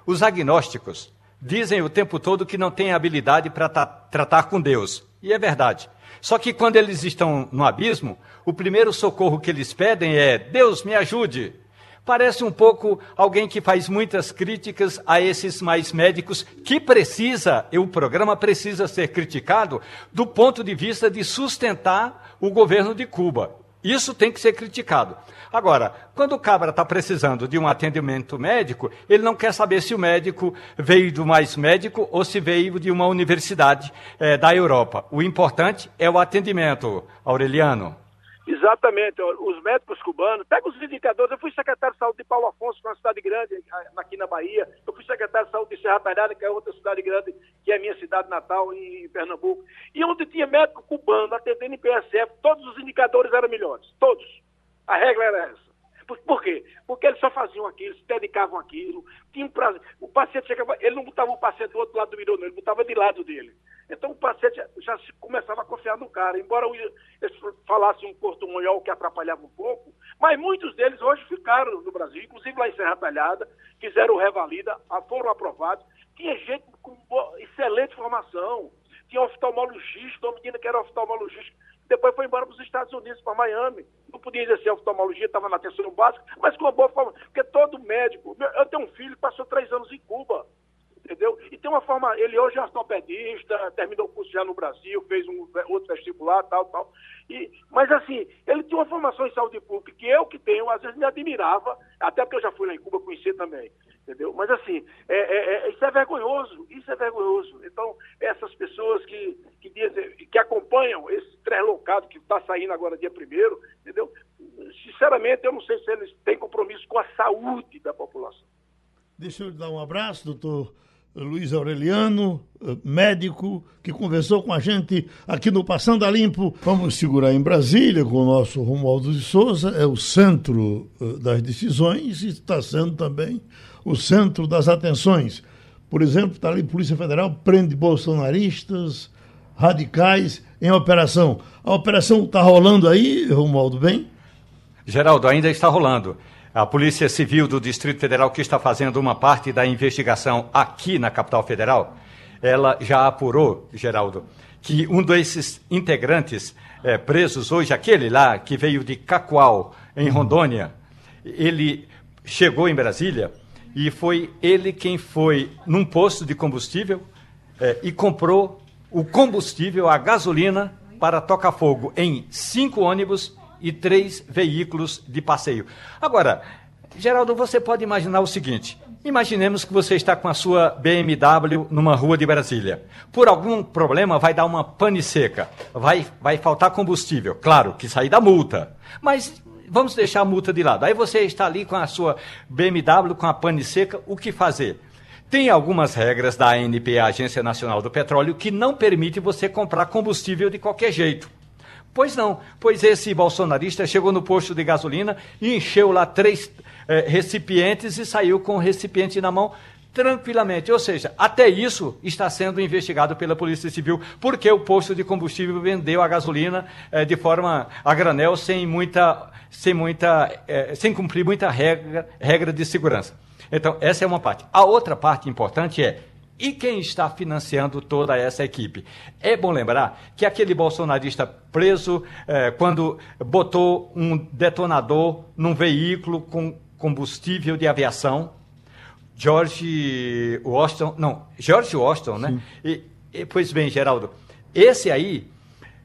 os agnósticos dizem o tempo todo que não têm habilidade para tratar com Deus. E é verdade. Só que quando eles estão no abismo, o primeiro socorro que eles pedem é: Deus me ajude. Parece um pouco alguém que faz muitas críticas a esses mais médicos, que precisa, e o programa precisa ser criticado do ponto de vista de sustentar o governo de Cuba. Isso tem que ser criticado. Agora, quando o cabra está precisando de um atendimento médico, ele não quer saber se o médico veio do mais médico ou se veio de uma universidade é, da Europa. O importante é o atendimento, Aureliano. Exatamente. Os médicos cubanos, pega os indicadores. Eu fui secretário de saúde de Paulo Afonso, que é uma cidade grande aqui na Bahia. Eu fui secretário de saúde de Serra Talhada, que é outra cidade grande, que é a minha cidade natal, em Pernambuco. E onde tinha médico cubano atendendo em PSF, todos os indicadores eram melhores. Todos. A regra era essa. Por, por, quê? Porque eles só faziam aquilo, se dedicavam àquilo, tinham prazer. O paciente chegava, ele não botava o paciente do outro lado do mirô, não, ele botava de lado dele. Então o paciente já começava a confiar no cara, embora eles falassem um portunhol que atrapalhava um pouco, mas muitos deles hoje ficaram no Brasil, inclusive lá em Serra Talhada, fizeram Revalida, foram aprovados. Tinha gente com excelente formação, tinha oftalmologista, uma menina que era oftalmologista, depois foi embora para os Estados Unidos, para Miami. Não podia exercer oftalmologia, estava na atenção básica, mas com uma boa forma. Porque todo médico. Eu tenho um filho que passou três anos em Cuba entendeu? E tem uma forma, ele hoje é ortopedista, terminou o curso já no Brasil, fez um outro vestibular, tal, tal. E, mas assim, ele tinha uma formação em saúde pública que eu que tenho, às vezes me admirava, até porque eu já fui lá em Cuba conhecer também, entendeu? Mas assim, é, é, é, isso é vergonhoso, isso é vergonhoso. Então, essas pessoas que, que, dizem, que acompanham esse translocado que está saindo agora dia primeiro, entendeu? Sinceramente, eu não sei se eles têm compromisso com a saúde da população. Deixa eu dar um abraço, doutor Luiz Aureliano, eh, médico, que conversou com a gente aqui no Passando a Limpo. Vamos segurar em Brasília com o nosso Romualdo de Souza, é o centro eh, das decisões e está sendo também o centro das atenções. Por exemplo, está ali Polícia Federal, prende bolsonaristas, radicais em operação. A operação está rolando aí, Romualdo, bem? Geraldo, ainda está rolando. A Polícia Civil do Distrito Federal, que está fazendo uma parte da investigação aqui na capital federal, ela já apurou, Geraldo, que um desses integrantes é, presos hoje, aquele lá que veio de Cacoal, em Rondônia, ele chegou em Brasília e foi ele quem foi num posto de combustível é, e comprou o combustível, a gasolina, para tocar fogo em cinco ônibus e três veículos de passeio. Agora, Geraldo, você pode imaginar o seguinte: imaginemos que você está com a sua BMW numa rua de Brasília. Por algum problema vai dar uma pane seca, vai, vai faltar combustível. Claro que sair da multa, mas vamos deixar a multa de lado. Aí você está ali com a sua BMW, com a pane seca, o que fazer? Tem algumas regras da ANP, a Agência Nacional do Petróleo, que não permite você comprar combustível de qualquer jeito. Pois não, pois esse bolsonarista chegou no posto de gasolina e encheu lá três eh, recipientes e saiu com o recipiente na mão tranquilamente. Ou seja, até isso está sendo investigado pela Polícia Civil, porque o posto de combustível vendeu a gasolina eh, de forma a granel, sem muita, sem muita, eh, sem cumprir muita regra, regra de segurança. Então, essa é uma parte. A outra parte importante é e quem está financiando toda essa equipe? É bom lembrar que aquele bolsonarista preso, eh, quando botou um detonador num veículo com combustível de aviação, George Washington, não, George Washington, né? E, e, pois bem, Geraldo, esse aí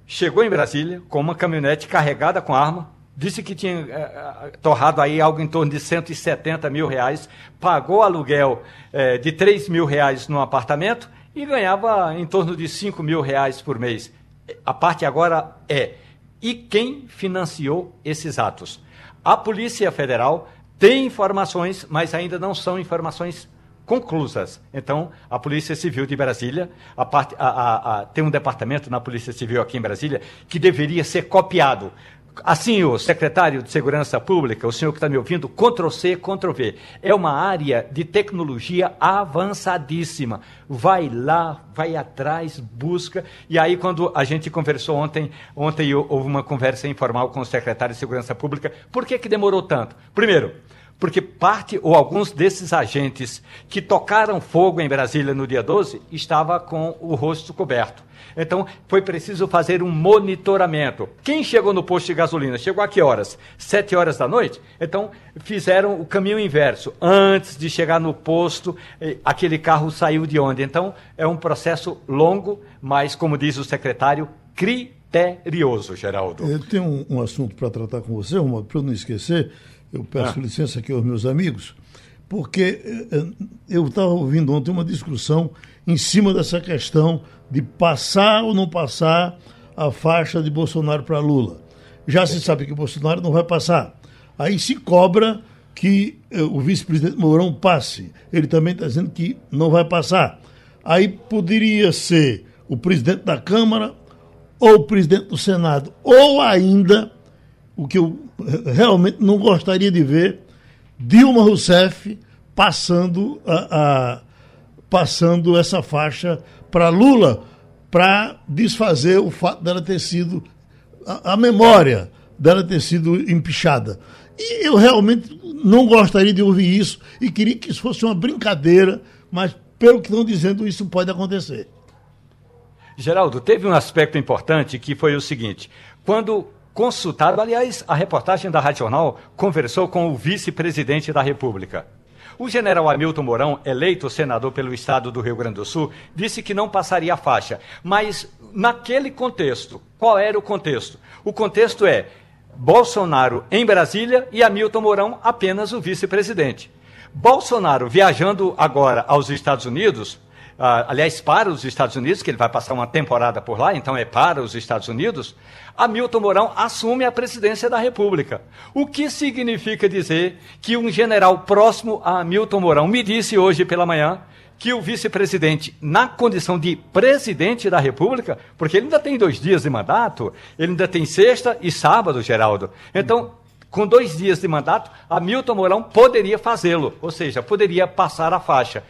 chegou em Brasília com uma caminhonete carregada com arma, disse que tinha é, torrado aí algo em torno de 170 mil reais, pagou aluguel é, de 3 mil reais no apartamento e ganhava em torno de 5 mil reais por mês. A parte agora é, e quem financiou esses atos? A Polícia Federal tem informações, mas ainda não são informações conclusas. Então, a Polícia Civil de Brasília, a parte, a, a, tem um departamento na Polícia Civil aqui em Brasília que deveria ser copiado Assim, o secretário de Segurança Pública, o senhor que está me ouvindo, Ctrl-C, Ctrl-V. É uma área de tecnologia avançadíssima. Vai lá, vai atrás, busca. E aí, quando a gente conversou ontem, ontem houve uma conversa informal com o secretário de Segurança Pública, por que, que demorou tanto? Primeiro, porque parte ou alguns desses agentes que tocaram fogo em Brasília no dia 12 estava com o rosto coberto. Então, foi preciso fazer um monitoramento. Quem chegou no posto de gasolina? Chegou a que horas? Sete horas da noite? Então, fizeram o caminho inverso. Antes de chegar no posto, eh, aquele carro saiu de onde? Então, é um processo longo, mas, como diz o secretário, criterioso, Geraldo. Eu tenho um, um assunto para tratar com você, Romualdo, para eu não esquecer eu peço ah. licença aqui aos meus amigos, porque eh, eh, eu estava ouvindo ontem uma discussão em cima dessa questão de passar ou não passar a faixa de Bolsonaro para Lula. Já se sabe que Bolsonaro não vai passar. Aí se cobra que eh, o vice-presidente Mourão passe. Ele também está dizendo que não vai passar. Aí poderia ser o presidente da Câmara ou o presidente do Senado, ou ainda o que eu realmente não gostaria de ver Dilma Rousseff passando a, a passando essa faixa para Lula para desfazer o fato dela ter sido a, a, memória dela ter sido empichada. E eu realmente não gostaria de ouvir isso e queria que isso fosse uma brincadeira, mas pelo que estão dizendo, isso pode acontecer. Geraldo, teve um aspecto importante que foi o seguinte: quando consultado. Aliás, a reportagem da Rádio Jornal conversou com o vice-presidente da República. O general Hamilton Mourão, eleito senador pelo estado do Rio Grande do Sul, disse que não passaria a faixa. Mas, naquele contexto, qual era o contexto? O contexto é Bolsonaro em Brasília e Hamilton Mourão apenas o vice-presidente. Bolsonaro viajando agora aos Estados Unidos, aliás, para os Estados Unidos, que ele vai passar uma temporada por lá, então é para os Estados Unidos, Hamilton Mourão assume a presidência da República. O que significa dizer que um general próximo a Hamilton Mourão me disse hoje pela manhã que o vice-presidente, na condição de presidente da República, porque ele ainda tem dois dias de mandato, ele ainda tem sexta e sábado, Geraldo. Então, com dois dias de mandato, Hamilton Mourão poderia fazê-lo, ou seja, poderia passar a faixa.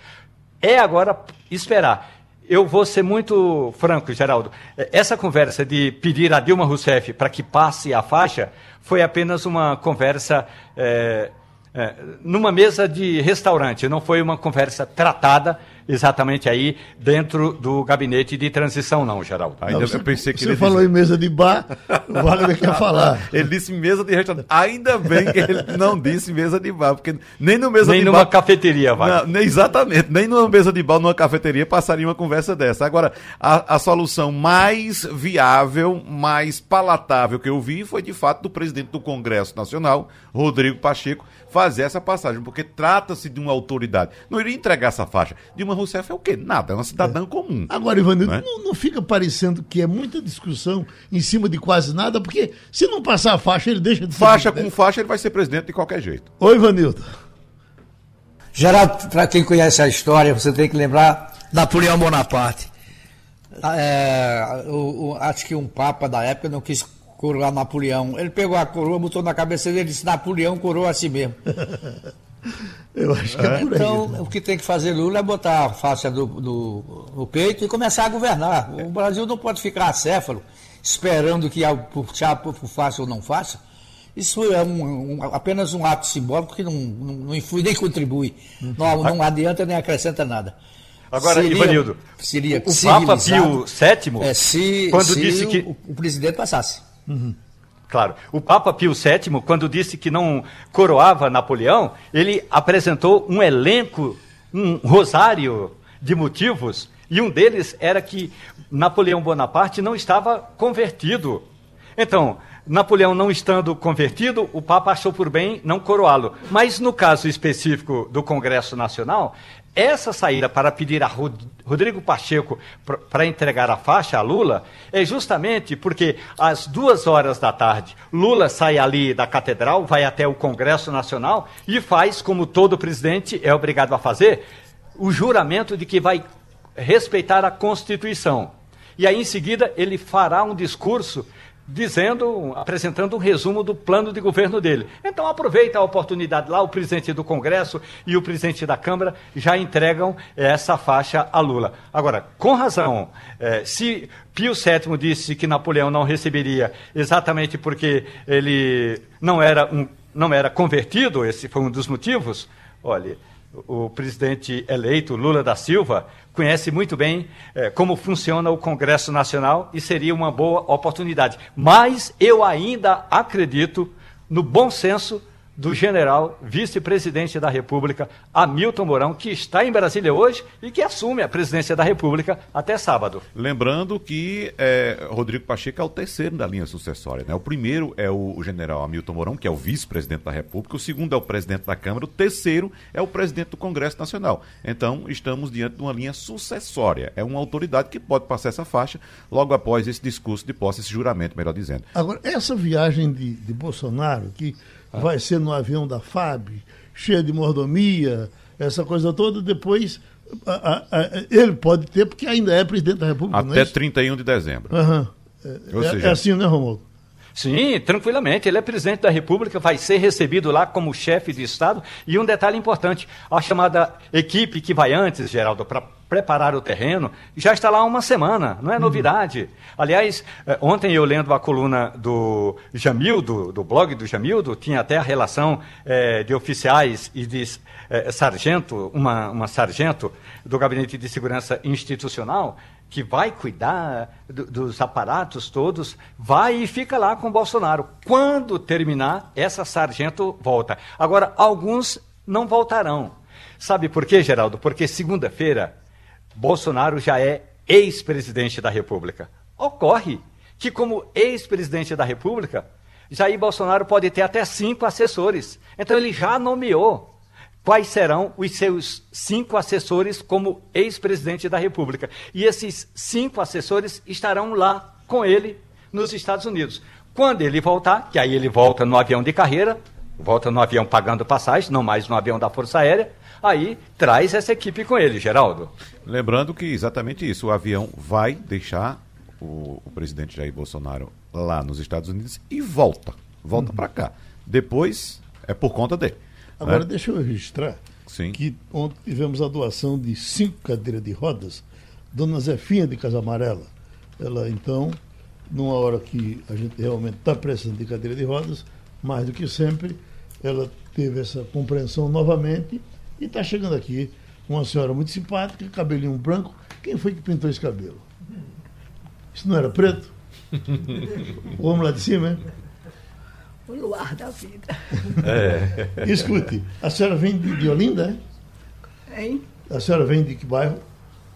É agora esperar. Eu vou ser muito franco, Geraldo. Essa conversa de pedir a Dilma Rousseff para que passe a faixa foi apenas uma conversa é, é, numa mesa de restaurante, não foi uma conversa tratada exatamente aí dentro do gabinete de transição, não, Geraldo. Ainda não, eu pensei que você falou disse... em mesa de bar, o Wagner quer falar. Ele disse mesa de restaurante. Ainda bem que ele não disse mesa de bar, porque nem no mesa nem de numa cafeteria, vai. Não, exatamente, nem numa mesa de bar, numa cafeteria passaria uma conversa dessa. Agora, a, a solução mais viável, mais palatável que eu vi foi de fato do presidente do Congresso Nacional, Rodrigo Pacheco, fazer essa passagem, porque trata-se de uma autoridade. Não iria entregar essa faixa. Dilma Rousseff é o quê? Nada, é uma cidadã é. comum. Agora, Ivanildo, não, é? não, não, fica parecendo que é muita discussão em cima de quase nada, porque se não passar a faixa, ele deixa de ser Faixa presidente. com faixa, ele vai ser presidente de qualquer jeito. Oi, Ivanildo. Geraldo, para quem conhece a história, você tem que lembrar Napoleão Bonaparte. É, o, o, acho que um papa da época não quis coroar Napoleão. Ele pegou a coroa, botou na cabeça dele e disse: Napoleão coroa a si mesmo. (laughs) Eu acho que é, é por aí. Então, né? o que tem que fazer Lula é botar a faixa do, do, no peito e começar a governar. O Brasil não pode ficar acéfalo, esperando que puxar por faixa ou não faça. Isso é um, um, apenas um ato simbólico que não, não, não influi nem contribui. Não, não adianta nem acrescenta nada. Agora, seria, Ivanildo, seria o Papa Pio VII, é, se, quando se disse que o, o presidente passasse. Uhum. Claro. O Papa Pio VII, quando disse que não coroava Napoleão, ele apresentou um elenco, um rosário de motivos, e um deles era que Napoleão Bonaparte não estava convertido. Então, Napoleão não estando convertido, o Papa achou por bem não coroá-lo. Mas no caso específico do Congresso Nacional, essa saída para pedir a Rodrigo Pacheco para entregar a faixa a Lula é justamente porque às duas horas da tarde Lula sai ali da catedral, vai até o Congresso Nacional e faz, como todo presidente é obrigado a fazer, o juramento de que vai respeitar a Constituição. E aí, em seguida, ele fará um discurso dizendo, apresentando um resumo do plano de governo dele. Então aproveita a oportunidade lá, o presidente do Congresso e o presidente da Câmara já entregam essa faixa a Lula. Agora, com razão, eh, se Pio VII disse que Napoleão não receberia exatamente porque ele não era, um, não era convertido, esse foi um dos motivos, olha, o presidente eleito, Lula da Silva, conhece muito bem eh, como funciona o Congresso Nacional e seria uma boa oportunidade. Mas eu ainda acredito no bom senso do general vice-presidente da República, Hamilton Mourão, que está em Brasília hoje e que assume a presidência da República até sábado. Lembrando que é, Rodrigo Pacheco é o terceiro da linha sucessória. Né? O primeiro é o, o general Hamilton Mourão, que é o vice-presidente da República, o segundo é o presidente da Câmara, o terceiro é o presidente do Congresso Nacional. Então, estamos diante de uma linha sucessória. É uma autoridade que pode passar essa faixa logo após esse discurso de posse, esse juramento, melhor dizendo. Agora, essa viagem de, de Bolsonaro, que ah. vai ser no avião da FAB, cheia de mordomia, essa coisa toda, depois a, a, a, ele pode ter, porque ainda é presidente da República. Até é 31 de dezembro. Uhum. É, seja... é, assim, né, Romulo? Sim, tranquilamente. Ele é presidente da República, vai ser recebido lá como chefe de Estado. E um detalhe importante: a chamada equipe que vai antes, Geraldo, para preparar o terreno, já está lá há uma semana, não é uhum. novidade. Uhum. Aliás, eh, ontem eu lendo a coluna do Jamildo, do blog do Jamildo, tinha até a relação é, de oficiais e de é, sargento, uma, uma sargento do Gabinete de Segurança Institucional, que vai cuidar do, dos aparatos todos, vai e fica lá com o Bolsonaro. Quando terminar, essa sargento volta. Agora, alguns não voltarão. Sabe por quê, Geraldo? Porque segunda-feira Bolsonaro já é ex-presidente da República. Ocorre que, como ex-presidente da República, Jair Bolsonaro pode ter até cinco assessores. Então, ele já nomeou quais serão os seus cinco assessores como ex-presidente da República. E esses cinco assessores estarão lá com ele nos Estados Unidos. Quando ele voltar, que aí ele volta no avião de carreira, volta no avião pagando passagem, não mais no avião da Força Aérea, aí traz essa equipe com ele, Geraldo. Lembrando que exatamente isso, o avião vai deixar o, o presidente Jair Bolsonaro lá nos Estados Unidos e volta, volta uhum. para cá. Depois é por conta dele. Agora né? deixa eu registrar Sim. que ontem tivemos a doação de cinco cadeiras de rodas, Dona Zefinha de Casa Amarela. Ela então, numa hora que a gente realmente está precisando de cadeira de rodas, mais do que sempre, ela teve essa compreensão novamente e está chegando aqui uma senhora muito simpática, cabelinho branco. Quem foi que pintou esse cabelo? Isso não era preto? o homem lá de cima, hein? O luar da vida. É. (laughs) Escute, a senhora vem de, de Olinda, é? Hein? A senhora vem de que bairro?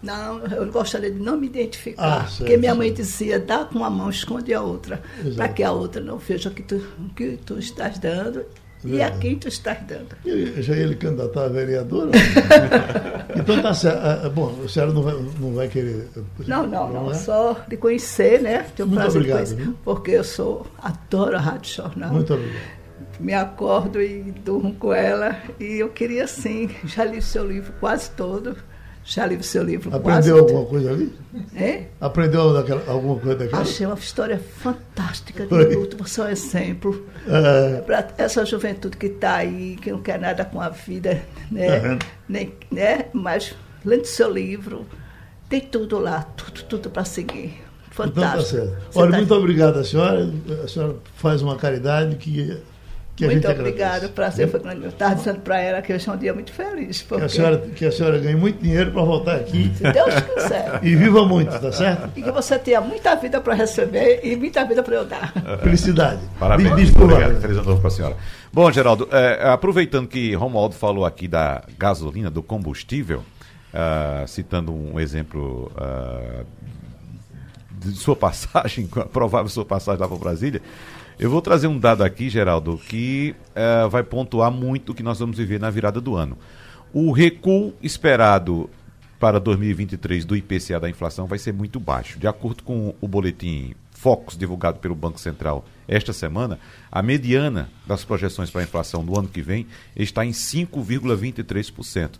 Não, eu gostaria de não me identificar. Ah, certo, porque minha mãe dizia, dá com uma mão, esconde a outra. Para que a outra não veja o que tu, que tu estás dando e a quem tu estás dando. Já ele candidatar a vereadora? (laughs) então tá certo. Ah, ah, bom, a senhora não vai, não vai querer. Não, não, não. É? Só de conhecer, né? Tenho Muito prazer obrigado, de conhecer. Porque eu sou, adoro a Rádio Jornal. Muito obrigado me acordo e durmo com ela. E eu queria sim, já li o seu livro quase todo. Já li o seu livro Aprendeu alguma coisa ali? É? Aprendeu daquela, alguma coisa daquela? Achei uma história fantástica de luto. Você é um exemplo é. para essa juventude que está aí, que não quer nada com a vida, né? É. Nem, né? Mas, lendo seu livro, tem tudo lá, tudo, tudo para seguir. Fantástico. Então tá certo. Olha, tá... muito obrigado a senhora. A senhora faz uma caridade que que muito obrigada, o prazer foi grande. Eu estava dizendo para ela que hoje é um dia muito feliz. Porque... Que, a senhora, que a senhora ganhe muito dinheiro para voltar aqui. Se Deus quiser. E viva muito, tá certo? E que você tenha muita vida para receber e muita vida para eu dar. (laughs) Felicidade. Parabéns. Diz, obrigado. Feliz ano novo para a senhora. Bom, Geraldo, é, aproveitando que Romualdo falou aqui da gasolina, do combustível, uh, citando um exemplo uh, de sua (laughs) passagem, provável sua passagem lá para Brasília, eu vou trazer um dado aqui, Geraldo, que é, vai pontuar muito o que nós vamos viver na virada do ano. O recuo esperado para 2023 do IPCA da inflação vai ser muito baixo. De acordo com o boletim Focus divulgado pelo Banco Central esta semana, a mediana das projeções para a inflação do ano que vem está em 5,23%.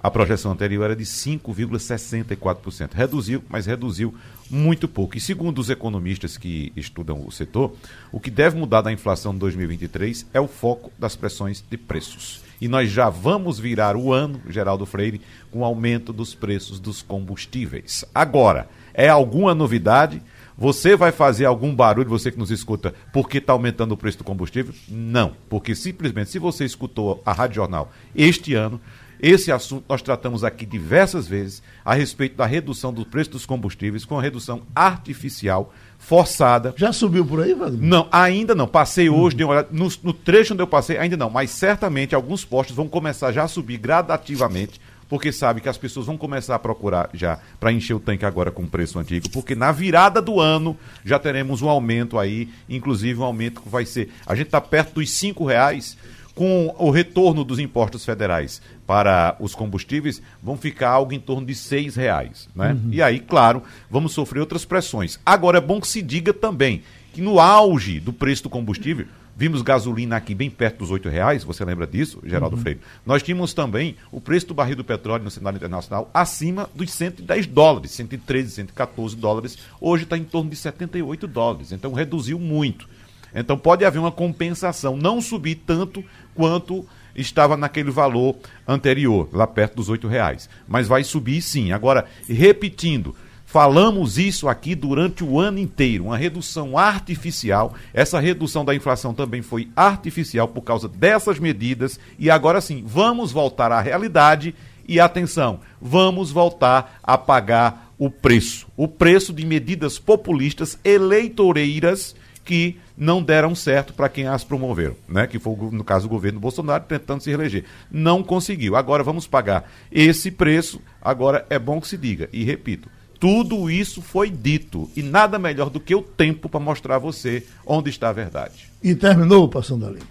A projeção anterior era de 5,64%. Reduziu, mas reduziu muito pouco. E segundo os economistas que estudam o setor, o que deve mudar da inflação de 2023 é o foco das pressões de preços. E nós já vamos virar o ano, Geraldo Freire, com aumento dos preços dos combustíveis. Agora, é alguma novidade? Você vai fazer algum barulho, você que nos escuta, porque está aumentando o preço do combustível? Não, porque simplesmente se você escutou a Rádio Jornal este ano, esse assunto nós tratamos aqui diversas vezes a respeito da redução do preço dos combustíveis com a redução artificial forçada. Já subiu por aí, Wagner? Não, ainda não. Passei hoje, uhum. dei uma olhada. No, no trecho onde eu passei, ainda não. Mas certamente alguns postos vão começar já a subir gradativamente porque sabe que as pessoas vão começar a procurar já para encher o tanque agora com o preço antigo, porque na virada do ano já teremos um aumento aí, inclusive um aumento que vai ser. A gente está perto dos cinco reais com o retorno dos impostos federais para os combustíveis, vão ficar algo em torno de seis reais. Né? Uhum. E aí, claro, vamos sofrer outras pressões. Agora, é bom que se diga também que no auge do preço do combustível, vimos gasolina aqui bem perto dos oito reais, você lembra disso, Geraldo uhum. Freire? Nós tínhamos também o preço do barril do petróleo no cenário internacional acima dos 110 dólares, 113, 114 dólares, hoje está em torno de 78 dólares, então reduziu muito. Então pode haver uma compensação, não subir tanto quanto estava naquele valor anterior, lá perto dos oito reais. Mas vai subir sim. Agora, repetindo, falamos isso aqui durante o ano inteiro, uma redução artificial. Essa redução da inflação também foi artificial por causa dessas medidas. E agora sim, vamos voltar à realidade e atenção, vamos voltar a pagar o preço. O preço de medidas populistas eleitoreiras que não deram certo para quem as promoveram, né? Que foi, no caso, o governo Bolsonaro tentando se reeleger. Não conseguiu. Agora vamos pagar esse preço. Agora é bom que se diga. E repito, tudo isso foi dito. E nada melhor do que o tempo para mostrar a você onde está a verdade. E terminou Passando a Limpo.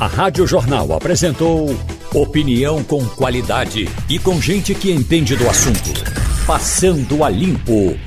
A Rádio Jornal apresentou opinião com qualidade e com gente que entende do assunto. Passando a Limpo.